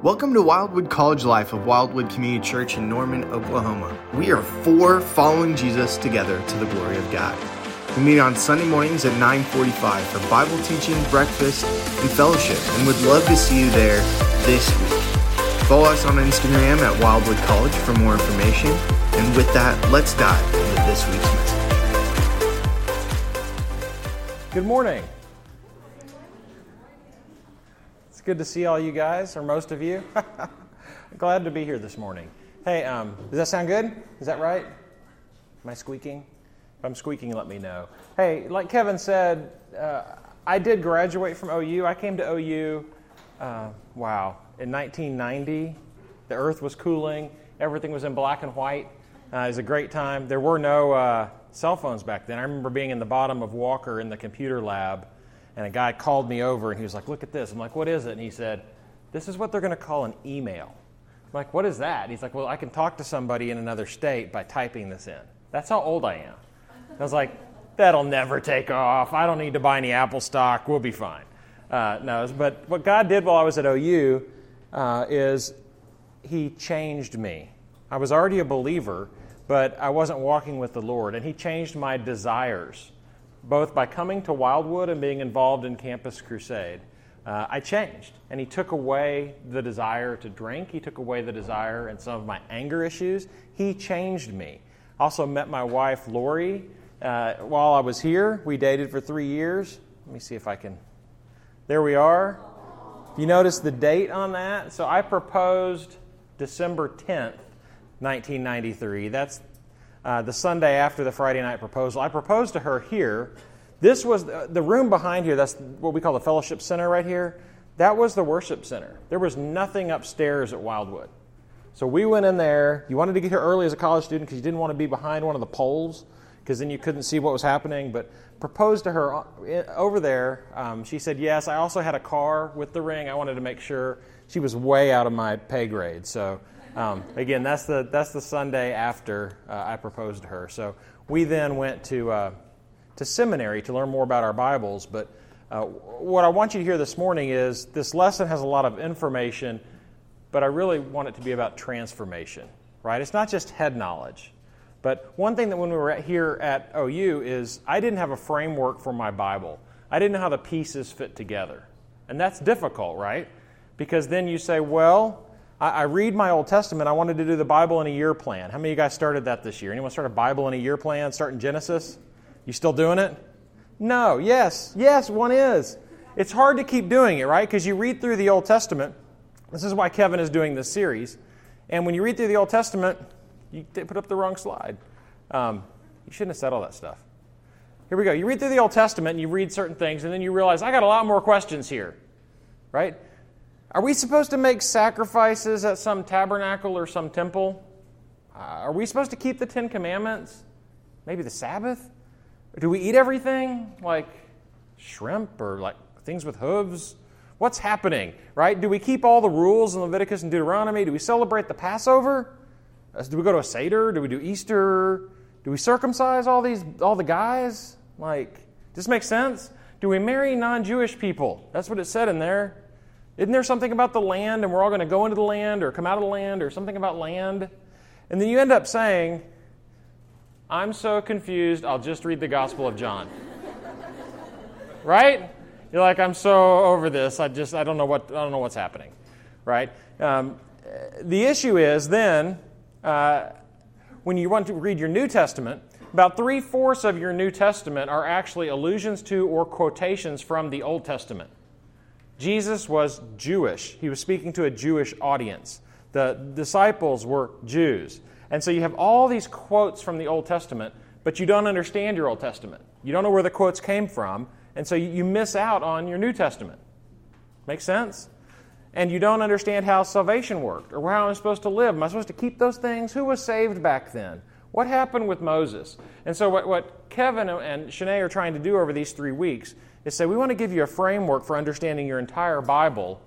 Welcome to Wildwood College Life of Wildwood Community Church in Norman, Oklahoma. We are four following Jesus together to the glory of God. We meet on Sunday mornings at 9:45 for Bible teaching, breakfast, and fellowship, and would love to see you there this week. Follow us on Instagram at Wildwood College for more information. And with that, let's dive into this week's message. Good morning. Good to see all you guys, or most of you. Glad to be here this morning. Hey, um, does that sound good? Is that right? Am I squeaking? If I'm squeaking, let me know. Hey, like Kevin said, uh, I did graduate from OU. I came to OU, uh, wow, in 1990. The earth was cooling, everything was in black and white. Uh, it was a great time. There were no uh, cell phones back then. I remember being in the bottom of Walker in the computer lab, and a guy called me over and he was like, Look at this. I'm like, What is it? And he said, This is what they're going to call an email. I'm like, What is that? And he's like, Well, I can talk to somebody in another state by typing this in. That's how old I am. I was like, that'll never take off. I don't need to buy any Apple stock. We'll be fine. Uh, no, but what God did while I was at OU uh, is He changed me. I was already a believer, but I wasn't walking with the Lord, and He changed my desires, both by coming to Wildwood and being involved in Campus Crusade. Uh, I changed, and He took away the desire to drink. He took away the desire and some of my anger issues. He changed me. Also met my wife Lori uh, while I was here. We dated for three years. Let me see if I can. There we are. You notice the date on that? So I proposed December 10th, 1993. That's uh, the Sunday after the Friday night proposal. I proposed to her here. This was the, the room behind here, that's what we call the fellowship center right here. That was the worship center. There was nothing upstairs at Wildwood. So we went in there. You wanted to get here early as a college student because you didn't want to be behind one of the poles because then you couldn't see what was happening. But proposed to her over there. Um, she said yes. I also had a car with the ring. I wanted to make sure she was way out of my pay grade. So um, again, that's the that's the Sunday after uh, I proposed to her. So we then went to uh, to seminary to learn more about our Bibles. But uh, what I want you to hear this morning is this lesson has a lot of information, but I really want it to be about transformation. Right? It's not just head knowledge. But one thing that when we were here at OU is I didn't have a framework for my Bible. I didn't know how the pieces fit together. And that's difficult, right? Because then you say, well, I, I read my Old Testament. I wanted to do the Bible in a year plan. How many of you guys started that this year? Anyone start a Bible in a year plan, Start in Genesis? You still doing it? No. Yes. Yes, one is. It's hard to keep doing it, right? Because you read through the Old Testament. This is why Kevin is doing this series. And when you read through the Old Testament, you put up the wrong slide. Um, you shouldn't have said all that stuff. Here we go. You read through the Old Testament and you read certain things, and then you realize, I got a lot more questions here. Right? Are we supposed to make sacrifices at some tabernacle or some temple? Uh, are we supposed to keep the Ten Commandments? Maybe the Sabbath? Do we eat everything like shrimp or like things with hooves? What's happening, right? Do we keep all the rules in Leviticus and Deuteronomy? Do we celebrate the Passover? Do we go to a Seder? Do we do Easter? Do we circumcise all these all the guys? Like, does this make sense? Do we marry non-Jewish people? That's what it said in there. Isn't there something about the land and we're all going to go into the land or come out of the land or something about land? And then you end up saying, I'm so confused, I'll just read the Gospel of John. right? You're like, I'm so over this. I just I don't know what I don't know what's happening. Right? Um, the issue is then uh, when you want to read your New Testament, about three fourths of your New Testament are actually allusions to or quotations from the Old Testament. Jesus was Jewish, he was speaking to a Jewish audience. The disciples were Jews. And so you have all these quotes from the Old Testament, but you don't understand your Old Testament. You don't know where the quotes came from, and so you miss out on your New Testament. Make sense? and you don't understand how salvation worked or how I'm supposed to live. Am I supposed to keep those things? Who was saved back then? What happened with Moses? And so, what, what Kevin and Shanae are trying to do over these three weeks is say, we want to give you a framework for understanding your entire Bible,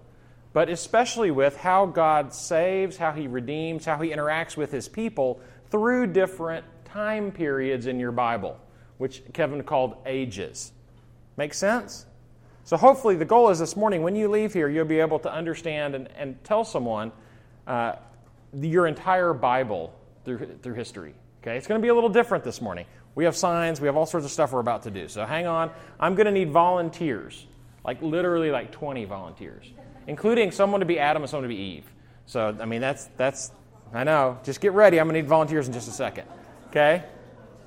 but especially with how God saves, how He redeems, how He interacts with His people through different time periods in your Bible, which Kevin called ages. Make sense? So hopefully, the goal is this morning when you leave here, you'll be able to understand and, and tell someone uh, your entire Bible through, through history. Okay, it's going to be a little different this morning. We have signs, we have all sorts of stuff we're about to do. So hang on. I'm going to need volunteers, like literally like 20 volunteers, including someone to be Adam and someone to be Eve. So I mean, that's that's I know. Just get ready. I'm going to need volunteers in just a second. Okay?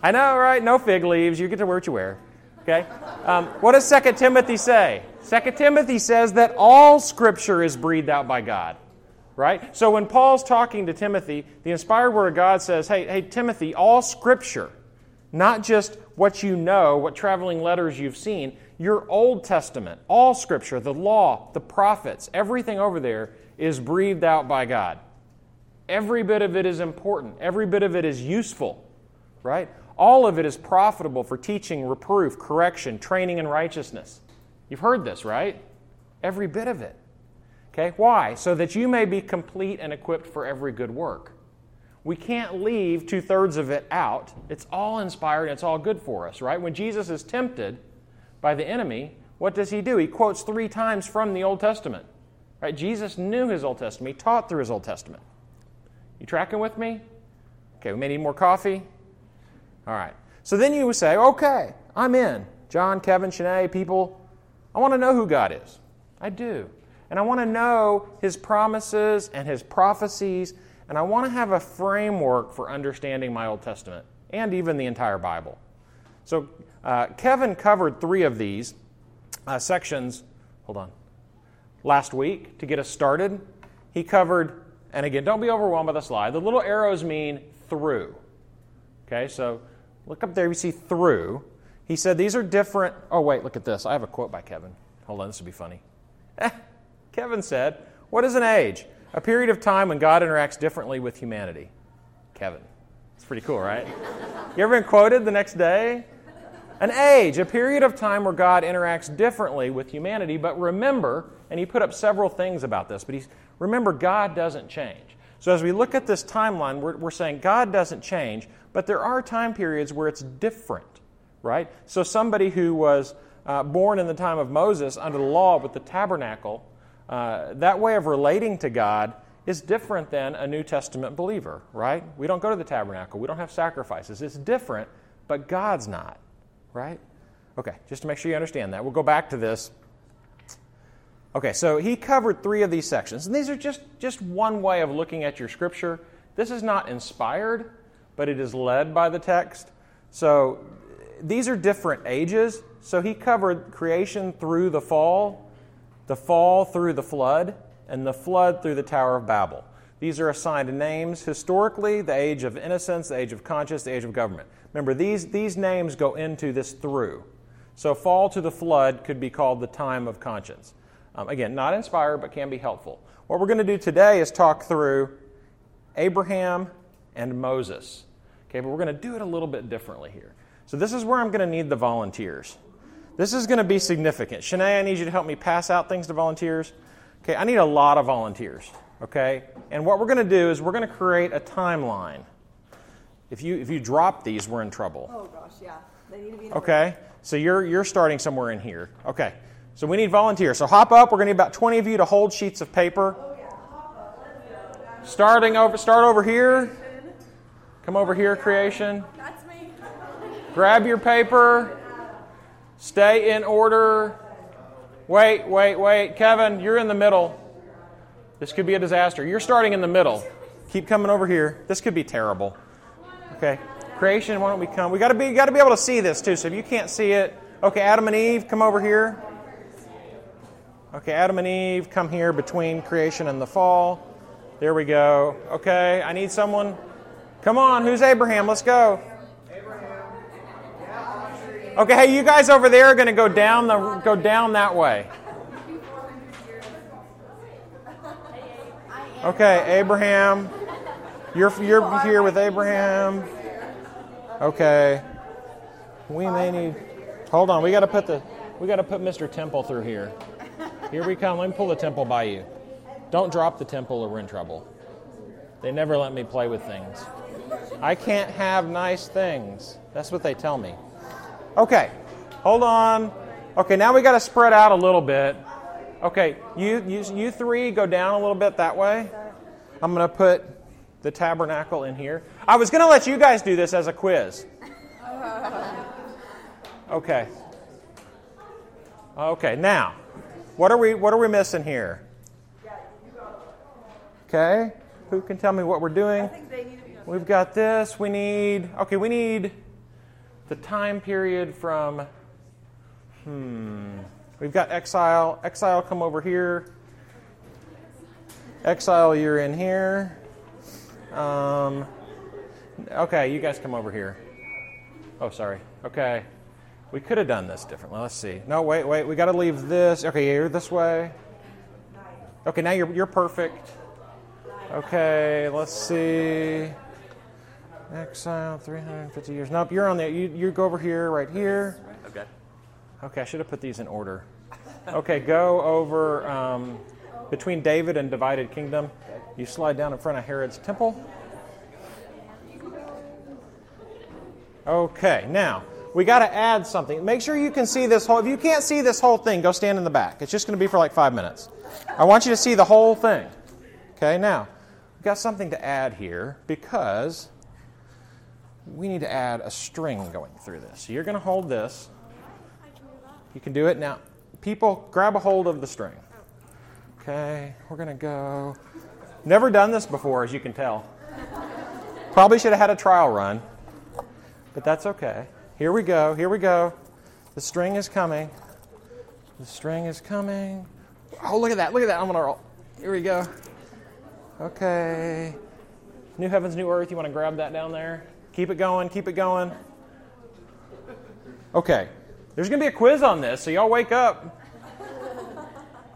I know, right? No fig leaves. You get to wear what you wear. Okay? Um, what does 2 Timothy say? 2 Timothy says that all Scripture is breathed out by God. Right? So when Paul's talking to Timothy, the inspired Word of God says, hey, hey, Timothy, all Scripture, not just what you know, what traveling letters you've seen, your Old Testament, all Scripture, the law, the prophets, everything over there is breathed out by God. Every bit of it is important. Every bit of it is useful, right? All of it is profitable for teaching, reproof, correction, training in righteousness. You've heard this, right? Every bit of it. Okay, why? So that you may be complete and equipped for every good work. We can't leave two thirds of it out. It's all inspired and it's all good for us, right? When Jesus is tempted by the enemy, what does he do? He quotes three times from the Old Testament. Right? Jesus knew his Old Testament, he taught through his Old Testament. You tracking with me? Okay, we may need more coffee. All right. So then you would say, okay, I'm in. John, Kevin, Shanae, people, I want to know who God is. I do. And I want to know his promises and his prophecies, and I want to have a framework for understanding my Old Testament and even the entire Bible. So uh, Kevin covered three of these uh, sections. Hold on. Last week to get us started, he covered and again, don't be overwhelmed by the slide. The little arrows mean through. Okay, so look up there, you see through. He said these are different. Oh, wait, look at this. I have a quote by Kevin. Hold on, this will be funny. Kevin said, What is an age? A period of time when God interacts differently with humanity. Kevin. It's pretty cool, right? you ever been quoted the next day? An age, a period of time where God interacts differently with humanity. But remember, and he put up several things about this, but he's Remember, God doesn't change. So as we look at this timeline, we're, we're saying God doesn't change, but there are time periods where it's different, right? So somebody who was uh, born in the time of Moses under the law with the tabernacle, uh, that way of relating to God is different than a New Testament believer, right? We don't go to the tabernacle, we don't have sacrifices. It's different, but God's not, right? Okay, just to make sure you understand that. We'll go back to this Okay, so he covered three of these sections. And these are just, just one way of looking at your scripture. This is not inspired, but it is led by the text. So these are different ages. So he covered creation through the fall, the fall through the flood, and the flood through the Tower of Babel. These are assigned names historically the age of innocence, the age of conscience, the age of government. Remember, these, these names go into this through. So, fall to the flood could be called the time of conscience. Um, again, not inspired, but can be helpful. What we're going to do today is talk through Abraham and Moses. Okay, but we're going to do it a little bit differently here. So, this is where I'm going to need the volunteers. This is going to be significant. Shanae, I need you to help me pass out things to volunteers. Okay, I need a lot of volunteers. Okay, and what we're going to do is we're going to create a timeline. If you if you drop these, we're in trouble. Oh gosh, yeah, they need to be. okay, so you're you're starting somewhere in here. Okay, so we need volunteers. So hop up. We're going to need about 20 of you to hold sheets of paper. Oh, yeah. Starting over, start over here. Come over here, creation. That's me. Grab your paper. Stay in order. Wait, wait, wait. Kevin, you're in the middle. This could be a disaster. You're starting in the middle. Keep coming over here. This could be terrible. Okay. Creation, why don't we come? We gotta be gotta be able to see this too. So if you can't see it, okay, Adam and Eve, come over here. Okay, Adam and Eve come here between creation and the fall. There we go. Okay, I need someone. Come on, who's Abraham? Let's go. Okay, hey, you guys over there are going to go down the go down that way. Okay, Abraham. You're you're here with Abraham. Okay. We may need Hold on, we got to put the we got to put Mr. Temple through here. Here we come. Let me pull the temple by you. Don't drop the temple or we're in trouble. They never let me play with things. I can't have nice things. That's what they tell me. Okay, hold on. Okay, now we got to spread out a little bit. Okay, you, you, you three go down a little bit that way. I'm going to put the tabernacle in here. I was going to let you guys do this as a quiz. Okay. Okay, now, what are we what are we missing here? Okay, who can tell me what we're doing? We've got this. We need okay. We need the time period from. Hmm. We've got exile. Exile, come over here. Exile, you're in here. Um, okay, you guys come over here. Oh, sorry. Okay. We could have done this differently. Let's see. No, wait, wait. We got to leave this. Okay, you're this way. Okay, now you're, you're perfect. Okay, let's see. Exile, 350 years. Nope, you're on there. You, you go over here, right here. Okay. Okay, I should have put these in order. Okay, go over um, between David and divided kingdom. You slide down in front of Herod's temple. Okay, now we got to add something. Make sure you can see this whole. If you can't see this whole thing, go stand in the back. It's just going to be for like five minutes. I want you to see the whole thing. Okay, now we've got something to add here because we need to add a string going through this. So you're going to hold this. You can do it now. People, grab a hold of the string. Okay, we're going to go. Never done this before, as you can tell. Probably should have had a trial run, but that's okay. Here we go, here we go. The string is coming. The string is coming. Oh, look at that, look at that. I'm going to roll. Here we go. Okay. New heavens, new earth. You want to grab that down there? Keep it going, keep it going. Okay. There's going to be a quiz on this, so y'all wake up.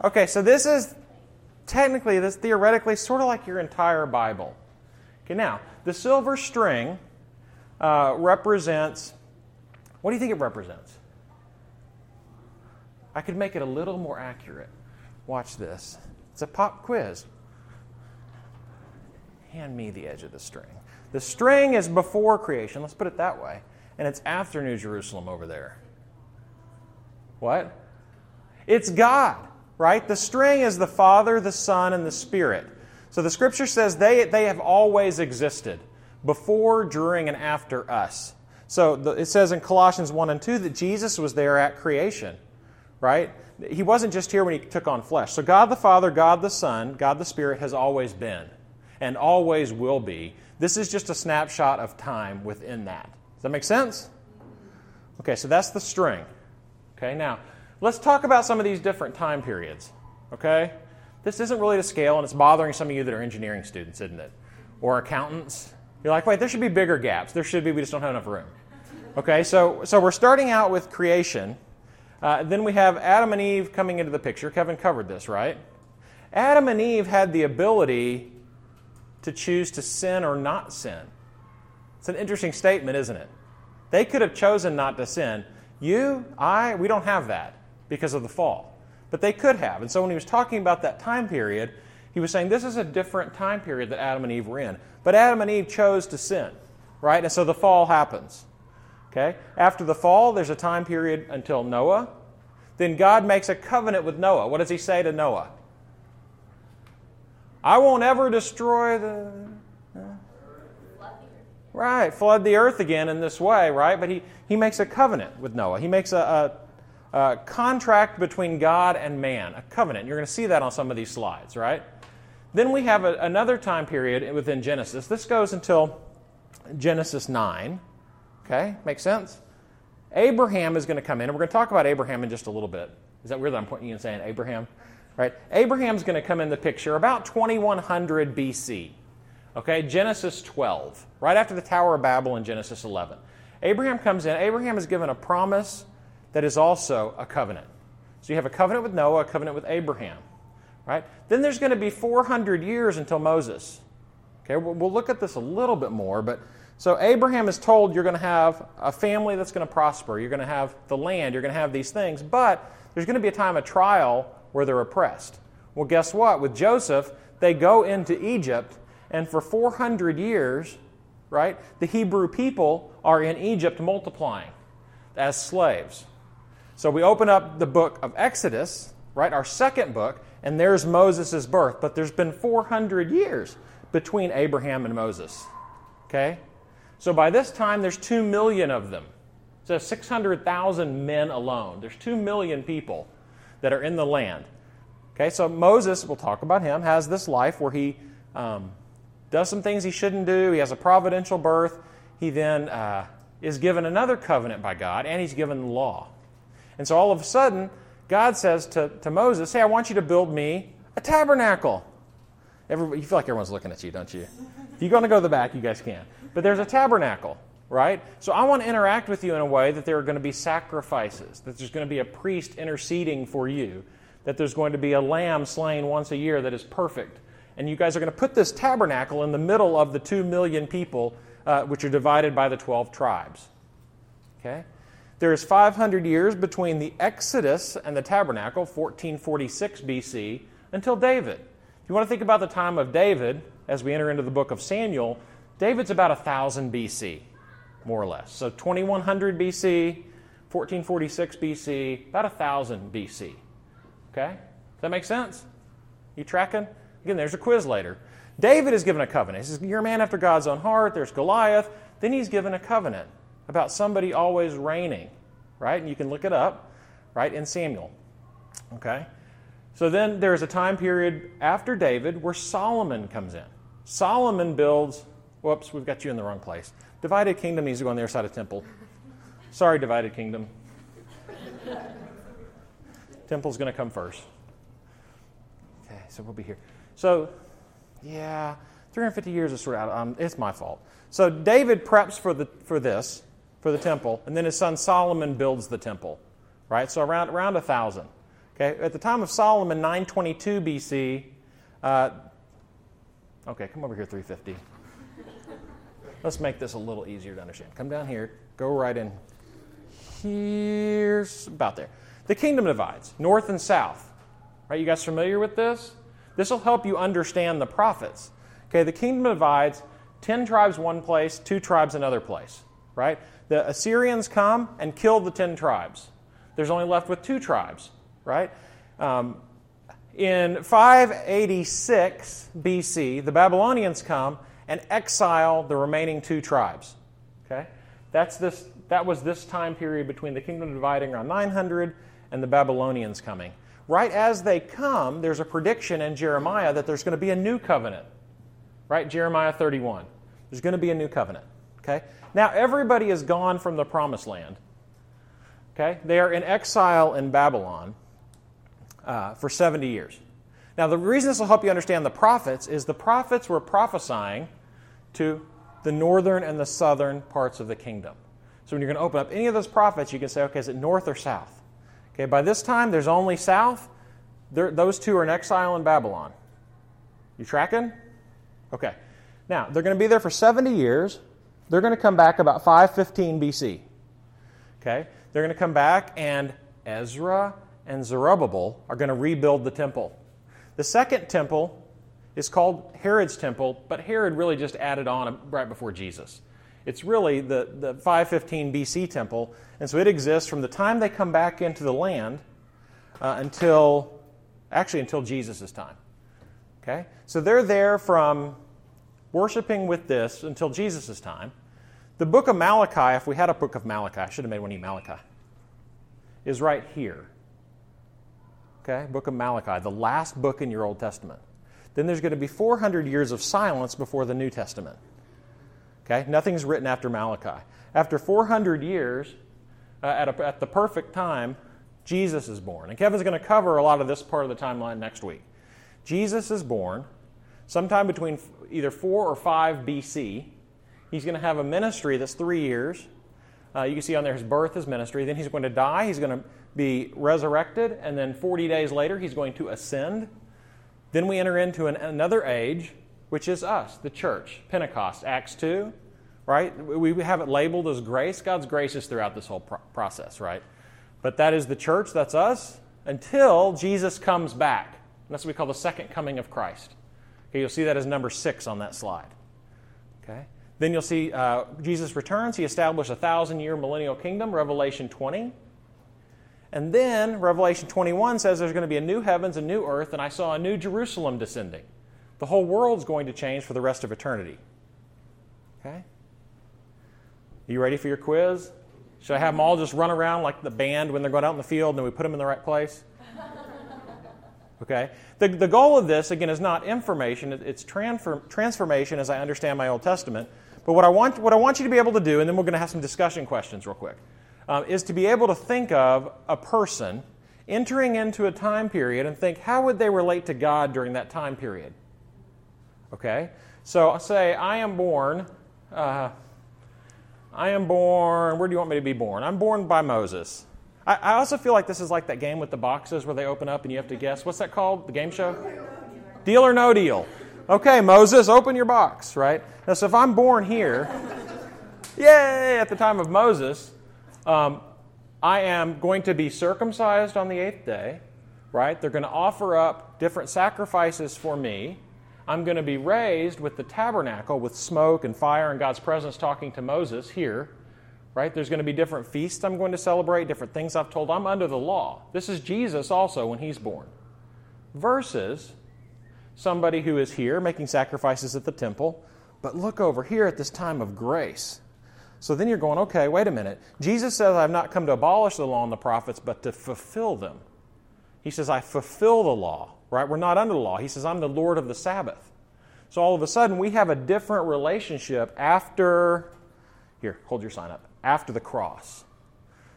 Okay, so this is technically, this theoretically, sort of like your entire Bible. Okay, now, the silver string uh, represents, what do you think it represents? I could make it a little more accurate. Watch this. It's a pop quiz. Hand me the edge of the string. The string is before creation, let's put it that way, and it's after New Jerusalem over there. What? It's God, right? The string is the Father, the Son, and the Spirit. So the scripture says they, they have always existed before, during, and after us. So the, it says in Colossians 1 and 2 that Jesus was there at creation, right? He wasn't just here when he took on flesh. So God the Father, God the Son, God the Spirit has always been and always will be. This is just a snapshot of time within that. Does that make sense? Okay, so that's the string. Okay, now let's talk about some of these different time periods. Okay? This isn't really to scale, and it's bothering some of you that are engineering students, isn't it? Or accountants. You're like, wait, there should be bigger gaps. There should be, we just don't have enough room. Okay, so, so we're starting out with creation. Uh, then we have Adam and Eve coming into the picture. Kevin covered this, right? Adam and Eve had the ability to choose to sin or not sin. It's an interesting statement, isn't it? They could have chosen not to sin. You, I, we don't have that because of the fall. But they could have. And so when he was talking about that time period, he was saying this is a different time period that Adam and Eve were in. But Adam and Eve chose to sin, right? And so the fall happens. Okay? After the fall, there's a time period until Noah. Then God makes a covenant with Noah. What does he say to Noah? I won't ever destroy the. Right, flood the earth again in this way, right? But he, he makes a covenant with Noah. He makes a, a, a contract between God and man, a covenant. You're going to see that on some of these slides, right? Then we have a, another time period within Genesis. This goes until Genesis 9. Okay, makes sense? Abraham is going to come in, and we're going to talk about Abraham in just a little bit. Is that weird that I'm pointing you and saying Abraham? Right? Abraham's going to come in the picture about 2100 BC. Okay, Genesis 12, right after the Tower of Babel in Genesis 11. Abraham comes in. Abraham is given a promise that is also a covenant. So you have a covenant with Noah, a covenant with Abraham. Right? Then there's going to be 400 years until Moses. Okay, we'll look at this a little bit more, but so Abraham is told you're going to have a family that's going to prosper. You're going to have the land. You're going to have these things, but there's going to be a time of trial where they're oppressed. Well, guess what? With Joseph, they go into Egypt, and for 400 years, right, the Hebrew people are in Egypt multiplying as slaves. So we open up the book of Exodus, right, our second book, and there's Moses' birth. But there's been 400 years between Abraham and Moses. Okay? So by this time, there's 2 million of them. So 600,000 men alone. There's 2 million people that are in the land. Okay, so Moses, we'll talk about him, has this life where he um, does some things he shouldn't do. He has a providential birth. He then uh, is given another covenant by God, and he's given the law. And so all of a sudden, God says to, to Moses, Hey, I want you to build me a tabernacle. Everybody, you feel like everyone's looking at you, don't you? If you're going to go to the back, you guys can. But there's a tabernacle, right? So I want to interact with you in a way that there are going to be sacrifices, that there's going to be a priest interceding for you, that there's going to be a lamb slain once a year that is perfect. And you guys are going to put this tabernacle in the middle of the two million people, uh, which are divided by the 12 tribes. Okay? There is 500 years between the Exodus and the tabernacle, 1446 BC, until David. If you want to think about the time of David, as we enter into the book of Samuel, David's about 1000 BC, more or less. So 2100 BC, 1446 BC, about 1000 BC. Okay? Does that make sense? You tracking? Again, there's a quiz later. David is given a covenant. He says, You're a man after God's own heart. There's Goliath. Then he's given a covenant about somebody always reigning, right? And you can look it up, right, in Samuel. Okay? So then there's a time period after David where Solomon comes in. Solomon builds, whoops, we've got you in the wrong place. Divided kingdom needs to go on the other side of temple. Sorry, divided kingdom. Temple's going to come first. Okay, so we'll be here. So, yeah, 350 years is sort of. Um, it's my fault. So David preps for the for this, for the temple, and then his son Solomon builds the temple, right? So around around a thousand. Okay, at the time of Solomon, 922 BC. Uh, okay, come over here, 350. Let's make this a little easier to understand. Come down here, go right in. Here's about there. The kingdom divides north and south. Right? You guys familiar with this? This will help you understand the prophets. Okay, the kingdom divides 10 tribes one place, two tribes another place. Right? The Assyrians come and kill the 10 tribes. There's only left with two tribes. Right? Um, in 586 BC, the Babylonians come and exile the remaining two tribes. Okay? That's this, that was this time period between the kingdom dividing around 900 and the Babylonians coming. Right as they come, there's a prediction in Jeremiah that there's going to be a new covenant. Right? Jeremiah 31. There's going to be a new covenant. Okay? Now, everybody is gone from the promised land. Okay? They are in exile in Babylon uh, for 70 years. Now, the reason this will help you understand the prophets is the prophets were prophesying to the northern and the southern parts of the kingdom. So when you're going to open up any of those prophets, you can say, okay, is it north or south? Okay, by this time, there's only south. There, those two are in exile in Babylon. You tracking? Okay. Now, they're going to be there for 70 years. They're going to come back about 515 BC. Okay? They're going to come back, and Ezra and Zerubbabel are going to rebuild the temple. The second temple is called Herod's temple, but Herod really just added on right before Jesus. It's really the, the 515 BC temple, and so it exists from the time they come back into the land uh, until, actually, until Jesus' time. Okay? So they're there from worshiping with this until Jesus' time. The book of Malachi, if we had a book of Malachi, I should have made one of Malachi, is right here. Okay? Book of Malachi, the last book in your Old Testament. Then there's going to be 400 years of silence before the New Testament. Okay? Nothing's written after Malachi. After 400 years, uh, at, a, at the perfect time, Jesus is born. And Kevin's going to cover a lot of this part of the timeline next week. Jesus is born sometime between either 4 or 5 BC. He's going to have a ministry that's three years. Uh, you can see on there his birth, his ministry. Then he's going to die. He's going to be resurrected. And then 40 days later, he's going to ascend. Then we enter into an, another age, which is us, the church, Pentecost, Acts 2 right? We have it labeled as grace. God's grace is throughout this whole pro- process, right? But that is the church, that's us, until Jesus comes back. And that's what we call the second coming of Christ. Okay, you'll see that as number six on that slide. Okay? Then you'll see uh, Jesus returns. He established a thousand year millennial kingdom, Revelation 20. And then Revelation 21 says there's going to be a new heavens, a new earth, and I saw a new Jerusalem descending. The whole world's going to change for the rest of eternity. Okay? Are You ready for your quiz? Should I have them all just run around like the band when they're going out in the field and then we put them in the right place? Okay? The, the goal of this, again, is not information, it's transfer, transformation as I understand my Old Testament. But what I, want, what I want you to be able to do, and then we're going to have some discussion questions real quick, um, is to be able to think of a person entering into a time period and think, how would they relate to God during that time period? Okay? So say, I am born. Uh, I am born, where do you want me to be born? I'm born by Moses. I, I, also feel like this is like that game with the boxes where they open up and you have to guess. What's that called? The game show? Deal or no deal. Okay, Moses, open your box, right? Now, so if I'm born here, yay, at the time of Moses, um, I am going to be circumcised on the eighth day, right? They're going to offer up different sacrifices for me. I'm going to be raised with the tabernacle with smoke and fire and God's presence talking to Moses here, right? There's going to be different feasts I'm going to celebrate, different things I've told. I'm under the law. This is Jesus also when he's born. Versus somebody who is here making sacrifices at the temple, but look over here at this time of grace. So then you're going, okay, wait a minute. Jesus says, I've not come to abolish the law and the prophets, but to fulfill them. He says, I fulfill the law right? We're not under the law. He says, I'm the Lord of the Sabbath. So all of a sudden, we have a different relationship after, here, hold your sign up, after the cross.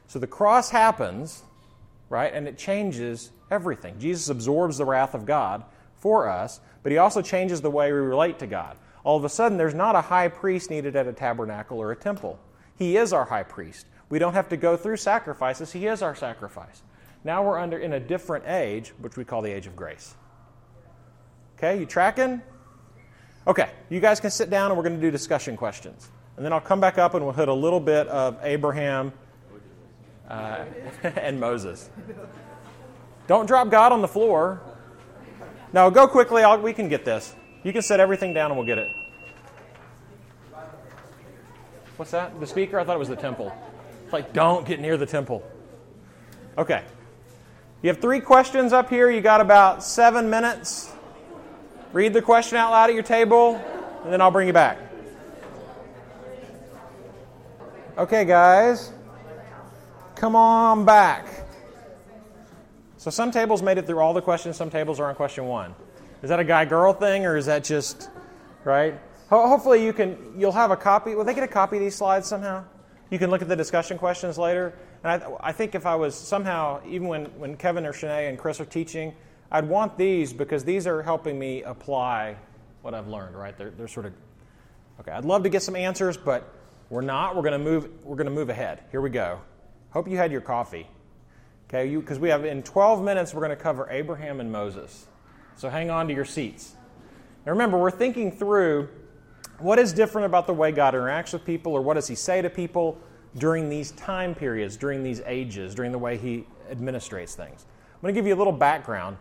So the cross happens, right? And it changes everything. Jesus absorbs the wrath of God for us, but he also changes the way we relate to God. All of a sudden, there's not a high priest needed at a tabernacle or a temple. He is our high priest. We don't have to go through sacrifices, he is our sacrifice. Now we're under in a different age, which we call the age of grace. Okay, you tracking? Okay, you guys can sit down and we're going to do discussion questions. And then I'll come back up and we'll hit a little bit of Abraham uh, and Moses. Don't drop God on the floor. Now go quickly. I'll, we can get this. You can set everything down and we'll get it. What's that? The speaker? I thought it was the temple. It's like, don't get near the temple. Okay. You have three questions up here. You got about seven minutes. Read the question out loud at your table, and then I'll bring you back. Okay, guys, come on back. So some tables made it through all the questions, some tables are on question one. Is that a guy girl thing, or is that just, right? Ho- hopefully you can, you'll have a copy. Will they get a copy of these slides somehow? You can look at the discussion questions later. And I, I think if I was somehow, even when, when Kevin or Shanae and Chris are teaching, I'd want these because these are helping me apply what I've learned, right? They're, they're sort of, okay, I'd love to get some answers, but we're not. We're going to move, we're going to move ahead. Here we go. Hope you had your coffee. Okay, because we have in 12 minutes, we're going to cover Abraham and Moses. So hang on to your seats. Now remember, we're thinking through what is different about the way God interacts with people, or what does He say to people during these time periods, during these ages, during the way He administrates things. I'm going to give you a little background.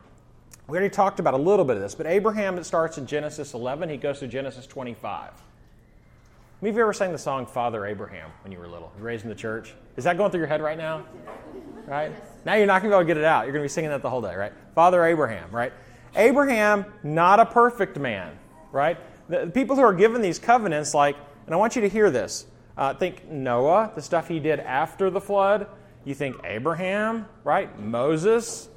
We already talked about a little bit of this, but Abraham, it starts in Genesis 11. He goes to Genesis 25. Have you ever sang the song Father Abraham when you were little? Raised in the church? Is that going through your head right now? Right? Now you're not going to be able to get it out. You're going to be singing that the whole day, right? Father Abraham, right? Abraham, not a perfect man, right? The people who are given these covenants, like, and I want you to hear this. Uh, think Noah, the stuff he did after the flood. You think Abraham, right? Moses,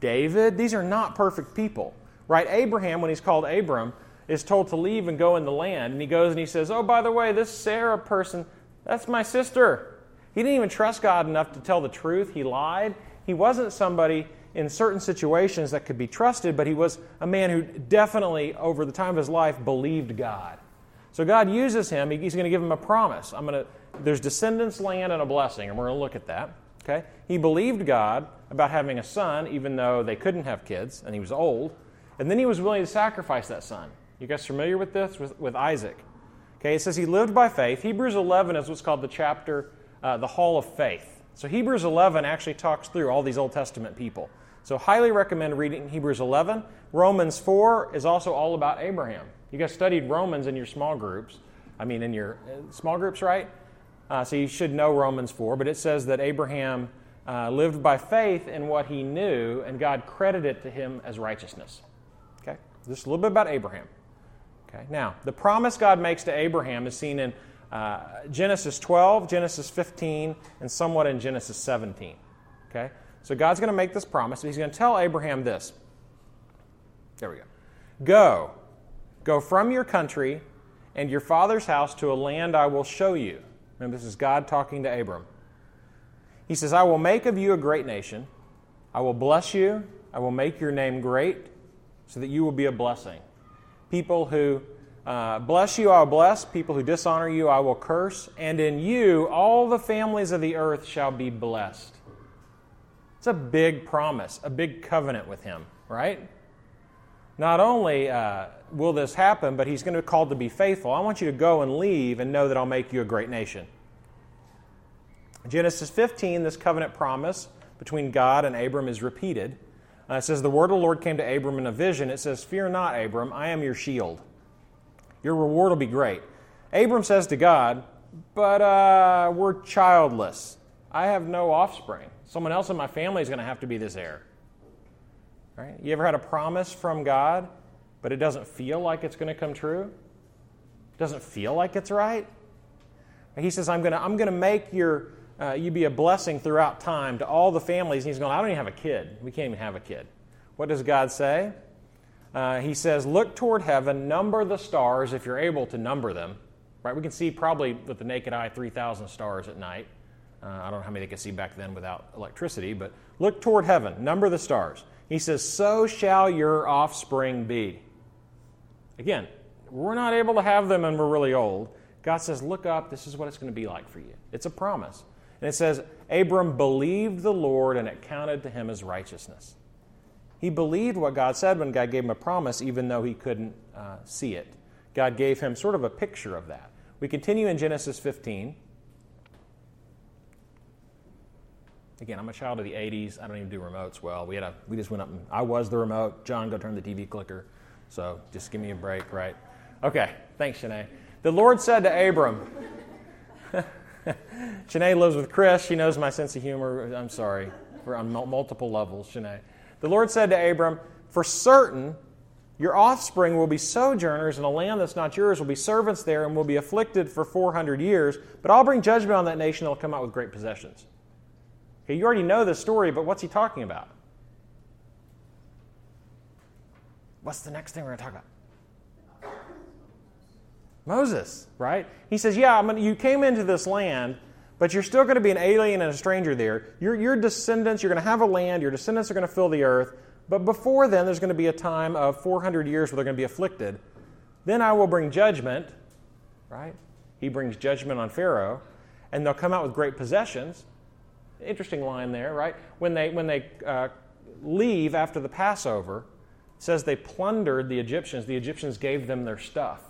David. These are not perfect people, right? Abraham, when he's called Abram, is told to leave and go in the land. And he goes and he says, Oh, by the way, this Sarah person, that's my sister. He didn't even trust God enough to tell the truth. He lied. He wasn't somebody in certain situations that could be trusted, but he was a man who definitely, over the time of his life, believed God. So God uses him. He's going to give him a promise. I'm going to. There's descendants, land, and a blessing, and we're going to look at that. Okay. He believed God about having a son, even though they couldn't have kids, and he was old. And then he was willing to sacrifice that son. You guys familiar with this? With, with Isaac. Okay. It says he lived by faith. Hebrews 11 is what's called the chapter, uh, the Hall of Faith. So Hebrews 11 actually talks through all these Old Testament people. So, highly recommend reading Hebrews 11. Romans 4 is also all about Abraham. You guys studied Romans in your small groups. I mean, in your uh, small groups, right? Uh, so, you should know Romans 4, but it says that Abraham uh, lived by faith in what he knew, and God credited it to him as righteousness. Okay? Just a little bit about Abraham. Okay? Now, the promise God makes to Abraham is seen in uh, Genesis 12, Genesis 15, and somewhat in Genesis 17. Okay? So God's going to make this promise. And He's going to tell Abraham this. There we go. Go, go from your country and your father's house to a land I will show you. Remember, this is God talking to Abram. He says, I will make of you a great nation. I will bless you. I will make your name great so that you will be a blessing. People who uh, bless you, I will bless. People who dishonor you, I will curse. And in you, all the families of the earth shall be blessed. It's a big promise, a big covenant with him, right? Not only uh, will this happen, but he's going to be called to be faithful. I want you to go and leave and know that I'll make you a great nation. Genesis 15, this covenant promise between God and Abram is repeated. Uh, it says, The word of the Lord came to Abram in a vision. It says, Fear not, Abram, I am your shield. Your reward will be great. Abram says to God, But uh, we're childless. I have no offspring. Someone else in my family is going to have to be this heir. Right? You ever had a promise from God, but it doesn't feel like it's going to come true? Doesn't feel like it's right? He says, I'm going to, I'm going to make your, uh, you be a blessing throughout time to all the families. And he's going, I don't even have a kid. We can't even have a kid. What does God say? Uh, he says, Look toward heaven, number the stars if you're able to number them. Right? We can see probably with the naked eye 3,000 stars at night. Uh, I don't know how many they could see back then without electricity, but look toward heaven, number the stars. He says, So shall your offspring be. Again, we're not able to have them and we're really old. God says, Look up, this is what it's going to be like for you. It's a promise. And it says, Abram believed the Lord and it counted to him as righteousness. He believed what God said when God gave him a promise, even though he couldn't uh, see it. God gave him sort of a picture of that. We continue in Genesis 15. Again, I'm a child of the 80s. I don't even do remotes well. We, had a, we just went up and I was the remote. John, go turn the TV clicker. So just give me a break, right? Okay, thanks, Shanae. The Lord said to Abram, Shanae lives with Chris. She knows my sense of humor. I'm sorry. We're on multiple levels, Shanae. The Lord said to Abram, For certain, your offspring will be sojourners in a land that's not yours, will be servants there, and will be afflicted for 400 years. But I'll bring judgment on that nation, they'll come out with great possessions. Okay, you already know the story, but what's he talking about? What's the next thing we're going to talk about? Moses, right? He says, Yeah, gonna, you came into this land, but you're still going to be an alien and a stranger there. Your, your descendants, you're going to have a land, your descendants are going to fill the earth. But before then, there's going to be a time of 400 years where they're going to be afflicted. Then I will bring judgment, right? He brings judgment on Pharaoh, and they'll come out with great possessions. Interesting line there, right? When they, when they uh, leave after the Passover, says they plundered the Egyptians. The Egyptians gave them their stuff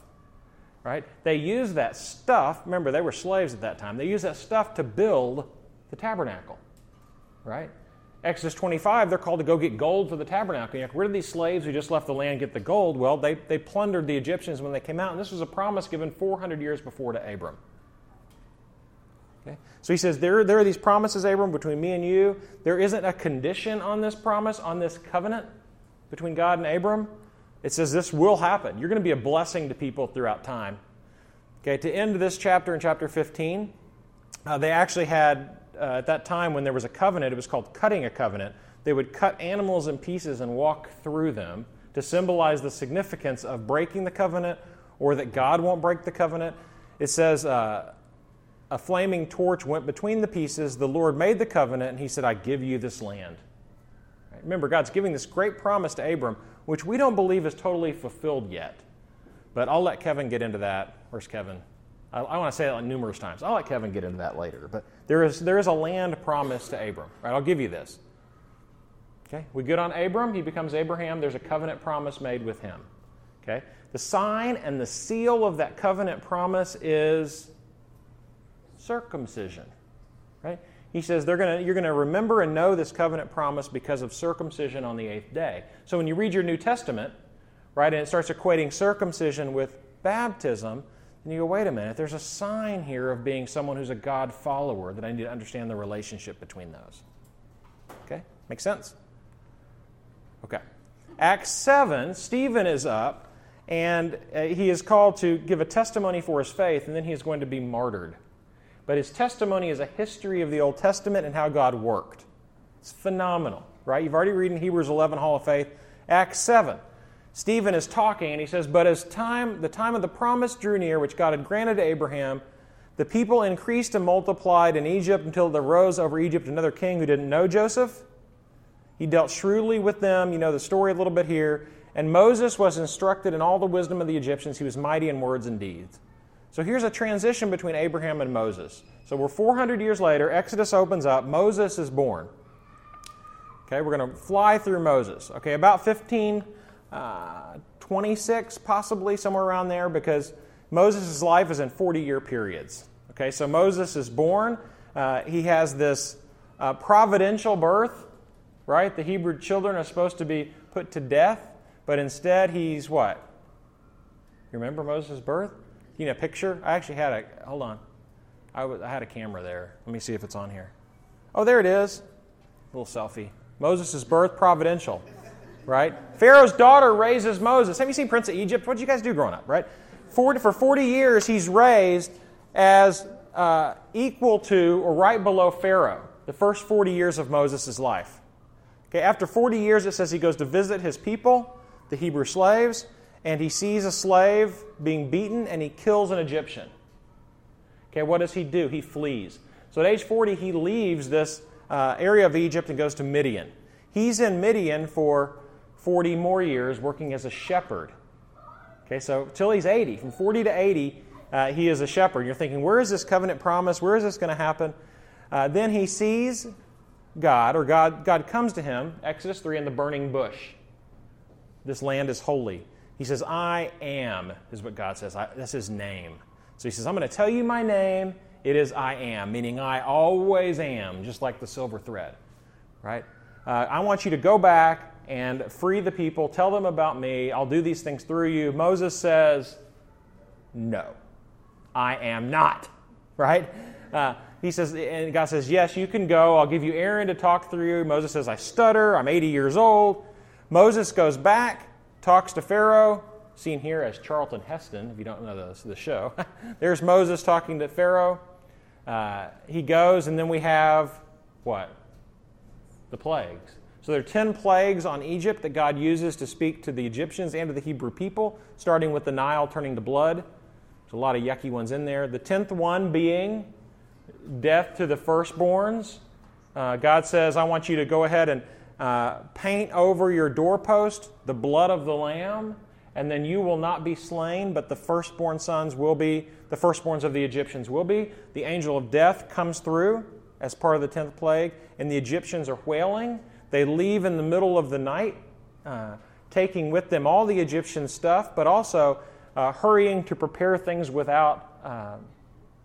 right? They used that stuff, remember, they were slaves at that time. They used that stuff to build the tabernacle, right? Exodus 25, they're called to go get gold for the tabernacle. You know, where did these slaves who just left the land get the gold? Well, they, they plundered the Egyptians when they came out, and this was a promise given 400 years before to Abram. Okay? So he says, there, there are these promises, Abram, between me and you. There isn't a condition on this promise, on this covenant between God and Abram. It says this will happen. You're going to be a blessing to people throughout time. Okay, to end this chapter in chapter 15, uh, they actually had, uh, at that time when there was a covenant, it was called cutting a covenant. They would cut animals in pieces and walk through them to symbolize the significance of breaking the covenant or that God won't break the covenant. It says, uh, a flaming torch went between the pieces. The Lord made the covenant, and he said, I give you this land. Right? Remember, God's giving this great promise to Abram which we don't believe is totally fulfilled yet. But I'll let Kevin get into that. Where's Kevin? I, I want to say that like numerous times. I'll let Kevin get into that later. But there is, there is a land promise to Abram. Right? I'll give you this. Okay? We good on Abram. He becomes Abraham. There's a covenant promise made with him. Okay? The sign and the seal of that covenant promise is circumcision. Right? He says they're gonna, you're going to remember and know this covenant promise because of circumcision on the eighth day. So when you read your New Testament, right, and it starts equating circumcision with baptism, and you go, wait a minute, there's a sign here of being someone who's a God follower that I need to understand the relationship between those. Okay? Makes sense? Okay. Acts 7, Stephen is up, and uh, he is called to give a testimony for his faith, and then he is going to be martyred. But his testimony is a history of the Old Testament and how God worked. It's phenomenal, right? You've already read in Hebrews 11, Hall of Faith. Acts 7, Stephen is talking, and he says, But as time, the time of the promise drew near, which God had granted to Abraham, the people increased and multiplied in Egypt until there rose over Egypt another king who didn't know Joseph. He dealt shrewdly with them. You know the story a little bit here. And Moses was instructed in all the wisdom of the Egyptians. He was mighty in words and deeds. So here's a transition between Abraham and Moses. So we're 400 years later. Exodus opens up. Moses is born. Okay, we're going to fly through Moses. Okay, about 15, uh, 26, possibly somewhere around there, because Moses' life is in 40 year periods. Okay, so Moses is born. Uh, he has this uh, providential birth, right? The Hebrew children are supposed to be put to death, but instead he's what? You remember Moses' birth? You know, picture? I actually had a, hold on. I, had a camera there. Let me see if it's on here. Oh, there it is. A little selfie. Moses' birth, providential, right? Pharaoh's daughter raises Moses. Have you seen Prince of Egypt? What did you guys do growing up, right? 40, for 40 years, he's raised as uh, equal to or right below Pharaoh, the first 40 years of Moses' life. Okay, after 40 years, it says he goes to visit his people, the Hebrew slaves, and he sees a slave being beaten and he kills an Egyptian. Okay, what does he do? He flees. So at age 40, he leaves this uh, area of Egypt and goes to Midian. He's in Midian for 40 more years working as a shepherd. Okay, so till he's 80, from 40 to 80, uh, he is a shepherd. You're thinking, where is this covenant promise? Where is this going to happen? Uh, then he sees God, or God, God comes to him, Exodus 3, in the burning bush. This land is holy. He says, I am, is what God says. I, that's his name. So he says, I'm going to tell you my name. It is I am, meaning I always am, just like the silver thread. Right? Uh, I want you to go back and free the people. Tell them about me. I'll do these things through you. Moses says, No, I am not. Right? Uh, he says, and God says, Yes, you can go. I'll give you Aaron to talk through you. Moses says, I stutter. I'm 80 years old. Moses goes back, talks to Pharaoh, seen here as Charlton Heston, if you don't know the, the show. There's Moses talking to Pharaoh. Uh, he goes, and then we have what? The plagues. So there are 10 plagues on Egypt that God uses to speak to the Egyptians and to the Hebrew people, starting with the Nile turning to blood. There's a lot of yucky ones in there. The 10th one being death to the firstborns. Uh, God says, I want you to go ahead and uh, paint over your doorpost the blood of the Lamb, and then you will not be slain, but the firstborn sons will be, the firstborns of the Egyptians will be. The angel of death comes through as part of the 10th plague, and the Egyptians are wailing. They leave in the middle of the night, uh, taking with them all the Egyptian stuff, but also uh, hurrying to prepare things without uh,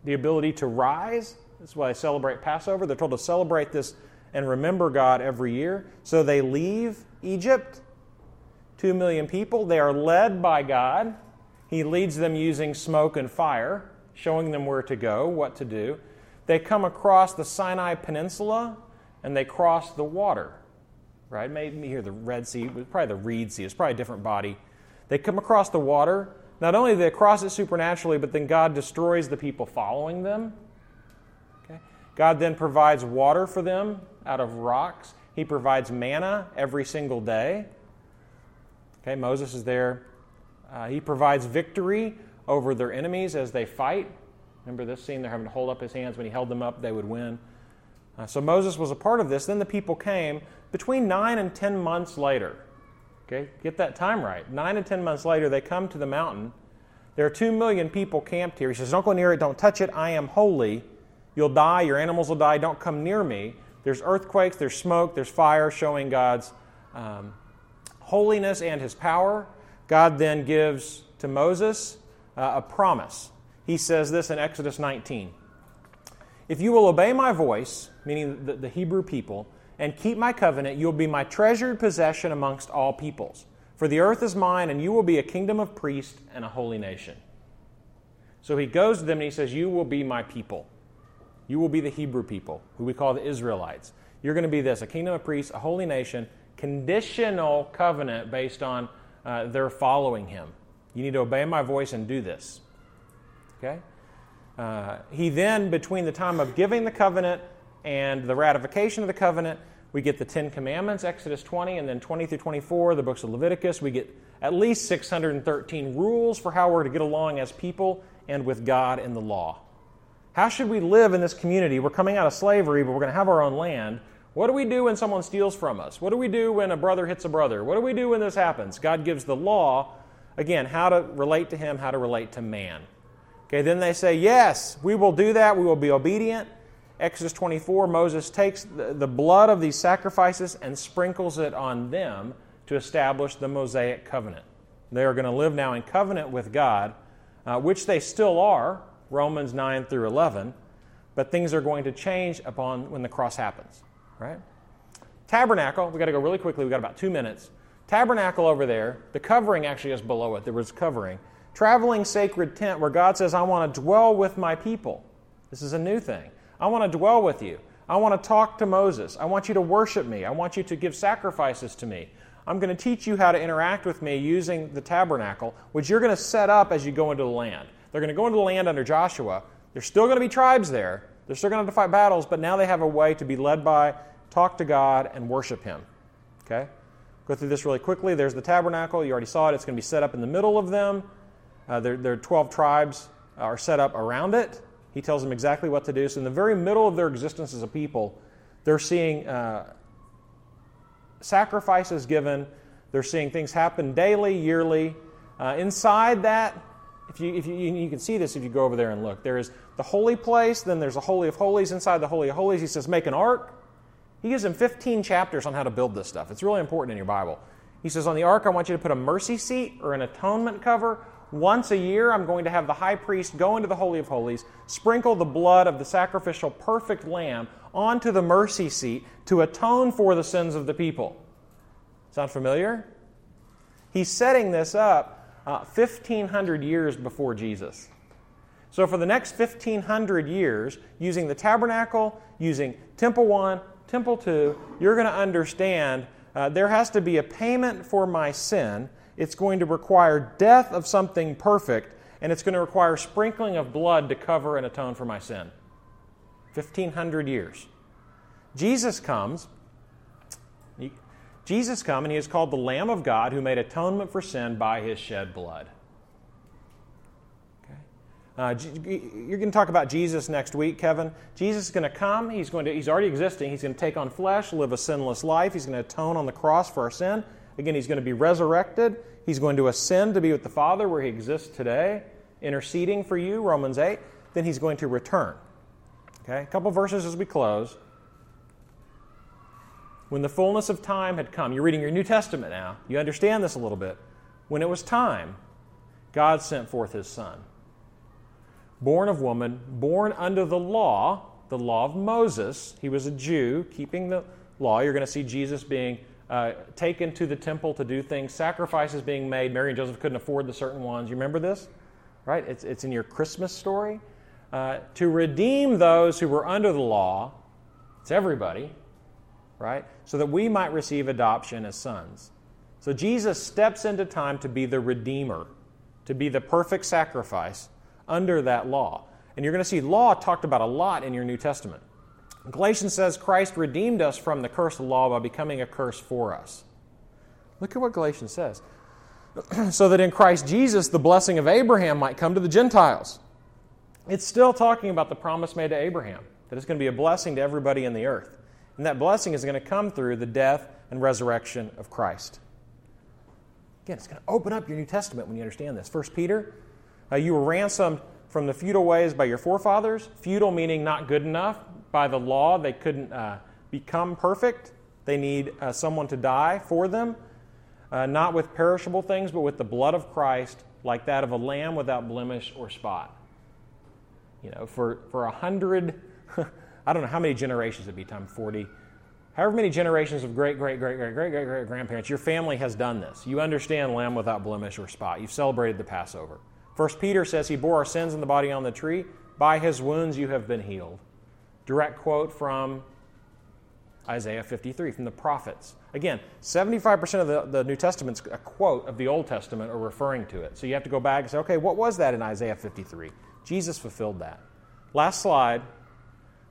the ability to rise. That's why they celebrate Passover. They're told to celebrate this and remember God every year. So they leave Egypt, two million people. They are led by God. He leads them using smoke and fire, showing them where to go, what to do. They come across the Sinai Peninsula and they cross the water right? Maybe here the Red Sea, probably the Reed Sea. It's probably a different body. They come across the water. Not only do they cross it supernaturally, but then God destroys the people following them. Okay? God then provides water for them out of rocks. He provides manna every single day. Okay, Moses is there. Uh, he provides victory over their enemies as they fight. Remember this scene? They're having to hold up his hands. When he held them up, they would win. Uh, so Moses was a part of this. Then the people came between nine and ten months later. Okay, get that time right. Nine and ten months later, they come to the mountain. There are two million people camped here. He says, Don't go near it, don't touch it. I am holy. You'll die, your animals will die. Don't come near me. There's earthquakes, there's smoke, there's fire showing God's um, holiness and his power. God then gives to Moses uh, a promise. He says this in Exodus 19 If you will obey my voice, meaning the, the Hebrew people, and keep my covenant, you'll be my treasured possession amongst all peoples. For the earth is mine, and you will be a kingdom of priests and a holy nation. So he goes to them and he says, You will be my people. You will be the Hebrew people, who we call the Israelites. You're going to be this a kingdom of priests, a holy nation, conditional covenant based on uh, their following him. You need to obey my voice and do this. Okay? Uh, he then, between the time of giving the covenant and the ratification of the covenant, we get the Ten Commandments, Exodus 20, and then 20 through 24, the books of Leviticus. We get at least 613 rules for how we're to get along as people and with God in the law. How should we live in this community? We're coming out of slavery, but we're going to have our own land. What do we do when someone steals from us? What do we do when a brother hits a brother? What do we do when this happens? God gives the law, again, how to relate to Him, how to relate to man. Okay, then they say, Yes, we will do that. We will be obedient. Exodus 24, Moses takes the blood of these sacrifices and sprinkles it on them to establish the Mosaic covenant. They are going to live now in covenant with God, uh, which they still are, Romans 9 through 11, but things are going to change upon when the cross happens, right? Tabernacle, we got to go really quickly, we got about two minutes. Tabernacle over there, the covering actually is below it. There was covering. Traveling sacred tent where God says, I want to dwell with my people. This is a new thing. I want to dwell with you. I want to talk to Moses. I want you to worship me. I want you to give sacrifices to me. I'm going to teach you how to interact with me using the tabernacle, which you're going to set up as you go into the land. They're going to go into the land under Joshua. There's still going to be tribes there. They're still going to fight battles, but now they have a way to be led by, talk to God, and worship Him. Okay? Go through this really quickly. There's the tabernacle. You already saw it. It's going to be set up in the middle of them. Uh, there are 12 tribes are set up around it. He tells them exactly what to do. So, in the very middle of their existence as a people, they're seeing uh, sacrifices given, they're seeing things happen daily, yearly. Uh, inside that, if you, if you, you can see this if you go over there and look, there is the holy place, then there's the Holy of Holies. Inside the Holy of Holies, he says, make an ark. He gives him 15 chapters on how to build this stuff. It's really important in your Bible. He says, on the ark, I want you to put a mercy seat or an atonement cover once a year, I'm going to have the high priest go into the Holy of Holies, sprinkle the blood of the sacrificial perfect lamb onto the mercy seat to atone for the sins of the people. Sound familiar? He's setting this up uh, 1,500 years before Jesus. So, for the next 1,500 years, using the tabernacle, using Temple 1, Temple 2, you're going to understand uh, there has to be a payment for my sin it's going to require death of something perfect, and it's going to require sprinkling of blood to cover and atone for my sin. 1500 years. Jesus comes. Jesus come and he is called the Lamb of God who made atonement for sin by his shed blood. Okay. Uh, you're going to talk about Jesus next week, Kevin. Jesus is going to come. He's going to. He's already existing. He's going to take on flesh, live a sinless life. He's going to atone on the cross for our sin. Again, he's going to be resurrected. He's going to ascend to be with the Father where he exists today, interceding for you, Romans 8. Then he's going to return. Okay, a couple verses as we close. When the fullness of time had come, you're reading your New Testament now, you understand this a little bit. When it was time, God sent forth his Son. Born of woman, born under the law, the law of Moses. He was a Jew, keeping the law. You're going to see Jesus being uh, taken to the temple to do things, sacrifices being made. Mary and Joseph couldn't afford the certain ones. You remember this? Right? It's, it's in your Christmas story. Uh, to redeem those who were under the law, it's everybody, right? So that we might receive adoption as sons. So Jesus steps into time to be the Redeemer, to be the perfect sacrifice under that law. And you're going to see law talked about a lot in your New Testament. Galatians says Christ redeemed us from the curse of law by becoming a curse for us. Look at what Galatians says. so that in Christ Jesus the blessing of Abraham might come to the Gentiles. It's still talking about the promise made to Abraham, that it's going to be a blessing to everybody in the earth. And that blessing is going to come through the death and resurrection of Christ. Again, it's going to open up your New Testament when you understand this. First Peter, uh, you were ransomed from the feudal ways by your forefathers. Feudal meaning not good enough, by the law, they couldn't uh, become perfect. They need uh, someone to die for them, uh, not with perishable things, but with the blood of Christ, like that of a lamb without blemish or spot. You know, for, for a hundred, I don't know how many generations it'd be, time 40, however many generations of great, great, great, great, great, great, great grandparents, your family has done this. You understand lamb without blemish or spot. You've celebrated the Passover. First Peter says he bore our sins in the body on the tree. By his wounds you have been healed. Direct quote from Isaiah 53 from the prophets. Again, 75% of the, the New Testament's a quote of the Old Testament or referring to it. So you have to go back and say, okay, what was that in Isaiah 53? Jesus fulfilled that. Last slide,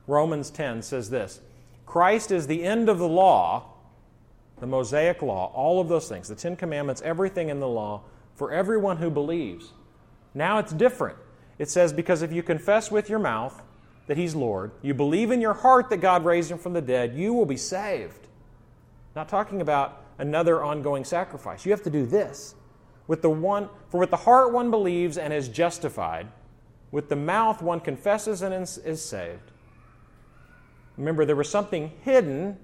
Romans 10 says this Christ is the end of the law, the Mosaic law, all of those things, the Ten Commandments, everything in the law, for everyone who believes. Now it's different. It says, because if you confess with your mouth that He's Lord, you believe in your heart that God raised Him from the dead, you will be saved. Not talking about another ongoing sacrifice. You have to do this. With the one, for with the heart one believes and is justified, with the mouth one confesses and is saved. Remember, there was something hidden,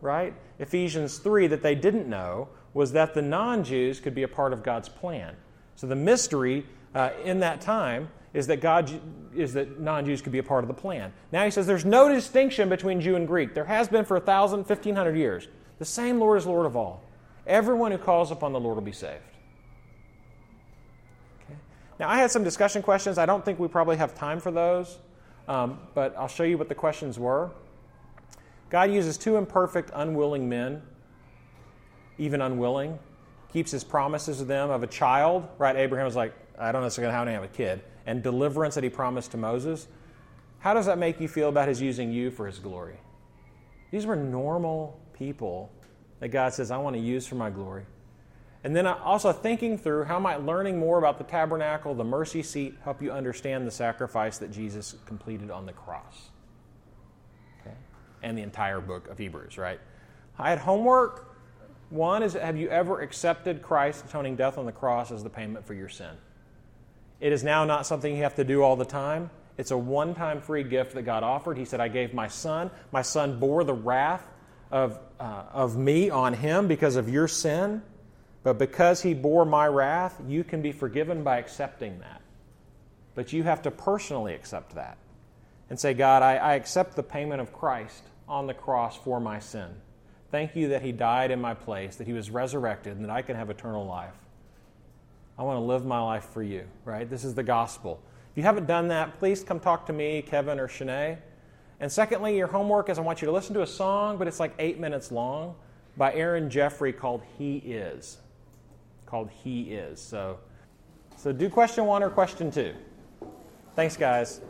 right? Ephesians 3 that they didn't know was that the non Jews could be a part of God's plan. So the mystery uh, in that time is that God is that non-Jews could be a part of the plan. Now he says there's no distinction between Jew and Greek. There has been for 1,000, 1,500 years. The same Lord is Lord of all. Everyone who calls upon the Lord will be saved. Okay. Now I had some discussion questions. I don't think we probably have time for those, um, but I'll show you what the questions were. God uses two imperfect, unwilling men, even unwilling, keeps his promises to them of a child, right? Abraham was like, I don't know how to have a kid, and deliverance that he promised to Moses. How does that make you feel about his using you for his glory? These were normal people that God says, I want to use for my glory. And then also thinking through how might learning more about the tabernacle, the mercy seat, help you understand the sacrifice that Jesus completed on the cross. Okay? And the entire book of Hebrews, right? I had homework. One is Have you ever accepted Christ's atoning death on the cross as the payment for your sin? It is now not something you have to do all the time. It's a one time free gift that God offered. He said, I gave my son. My son bore the wrath of, uh, of me on him because of your sin. But because he bore my wrath, you can be forgiven by accepting that. But you have to personally accept that and say, God, I, I accept the payment of Christ on the cross for my sin. Thank you that he died in my place, that he was resurrected, and that I can have eternal life. I want to live my life for you, right? This is the gospel. If you haven't done that, please come talk to me, Kevin, or Shanae. And secondly, your homework is I want you to listen to a song, but it's like eight minutes long, by Aaron Jeffrey called He Is. Called He Is. So, so do question one or question two. Thanks, guys.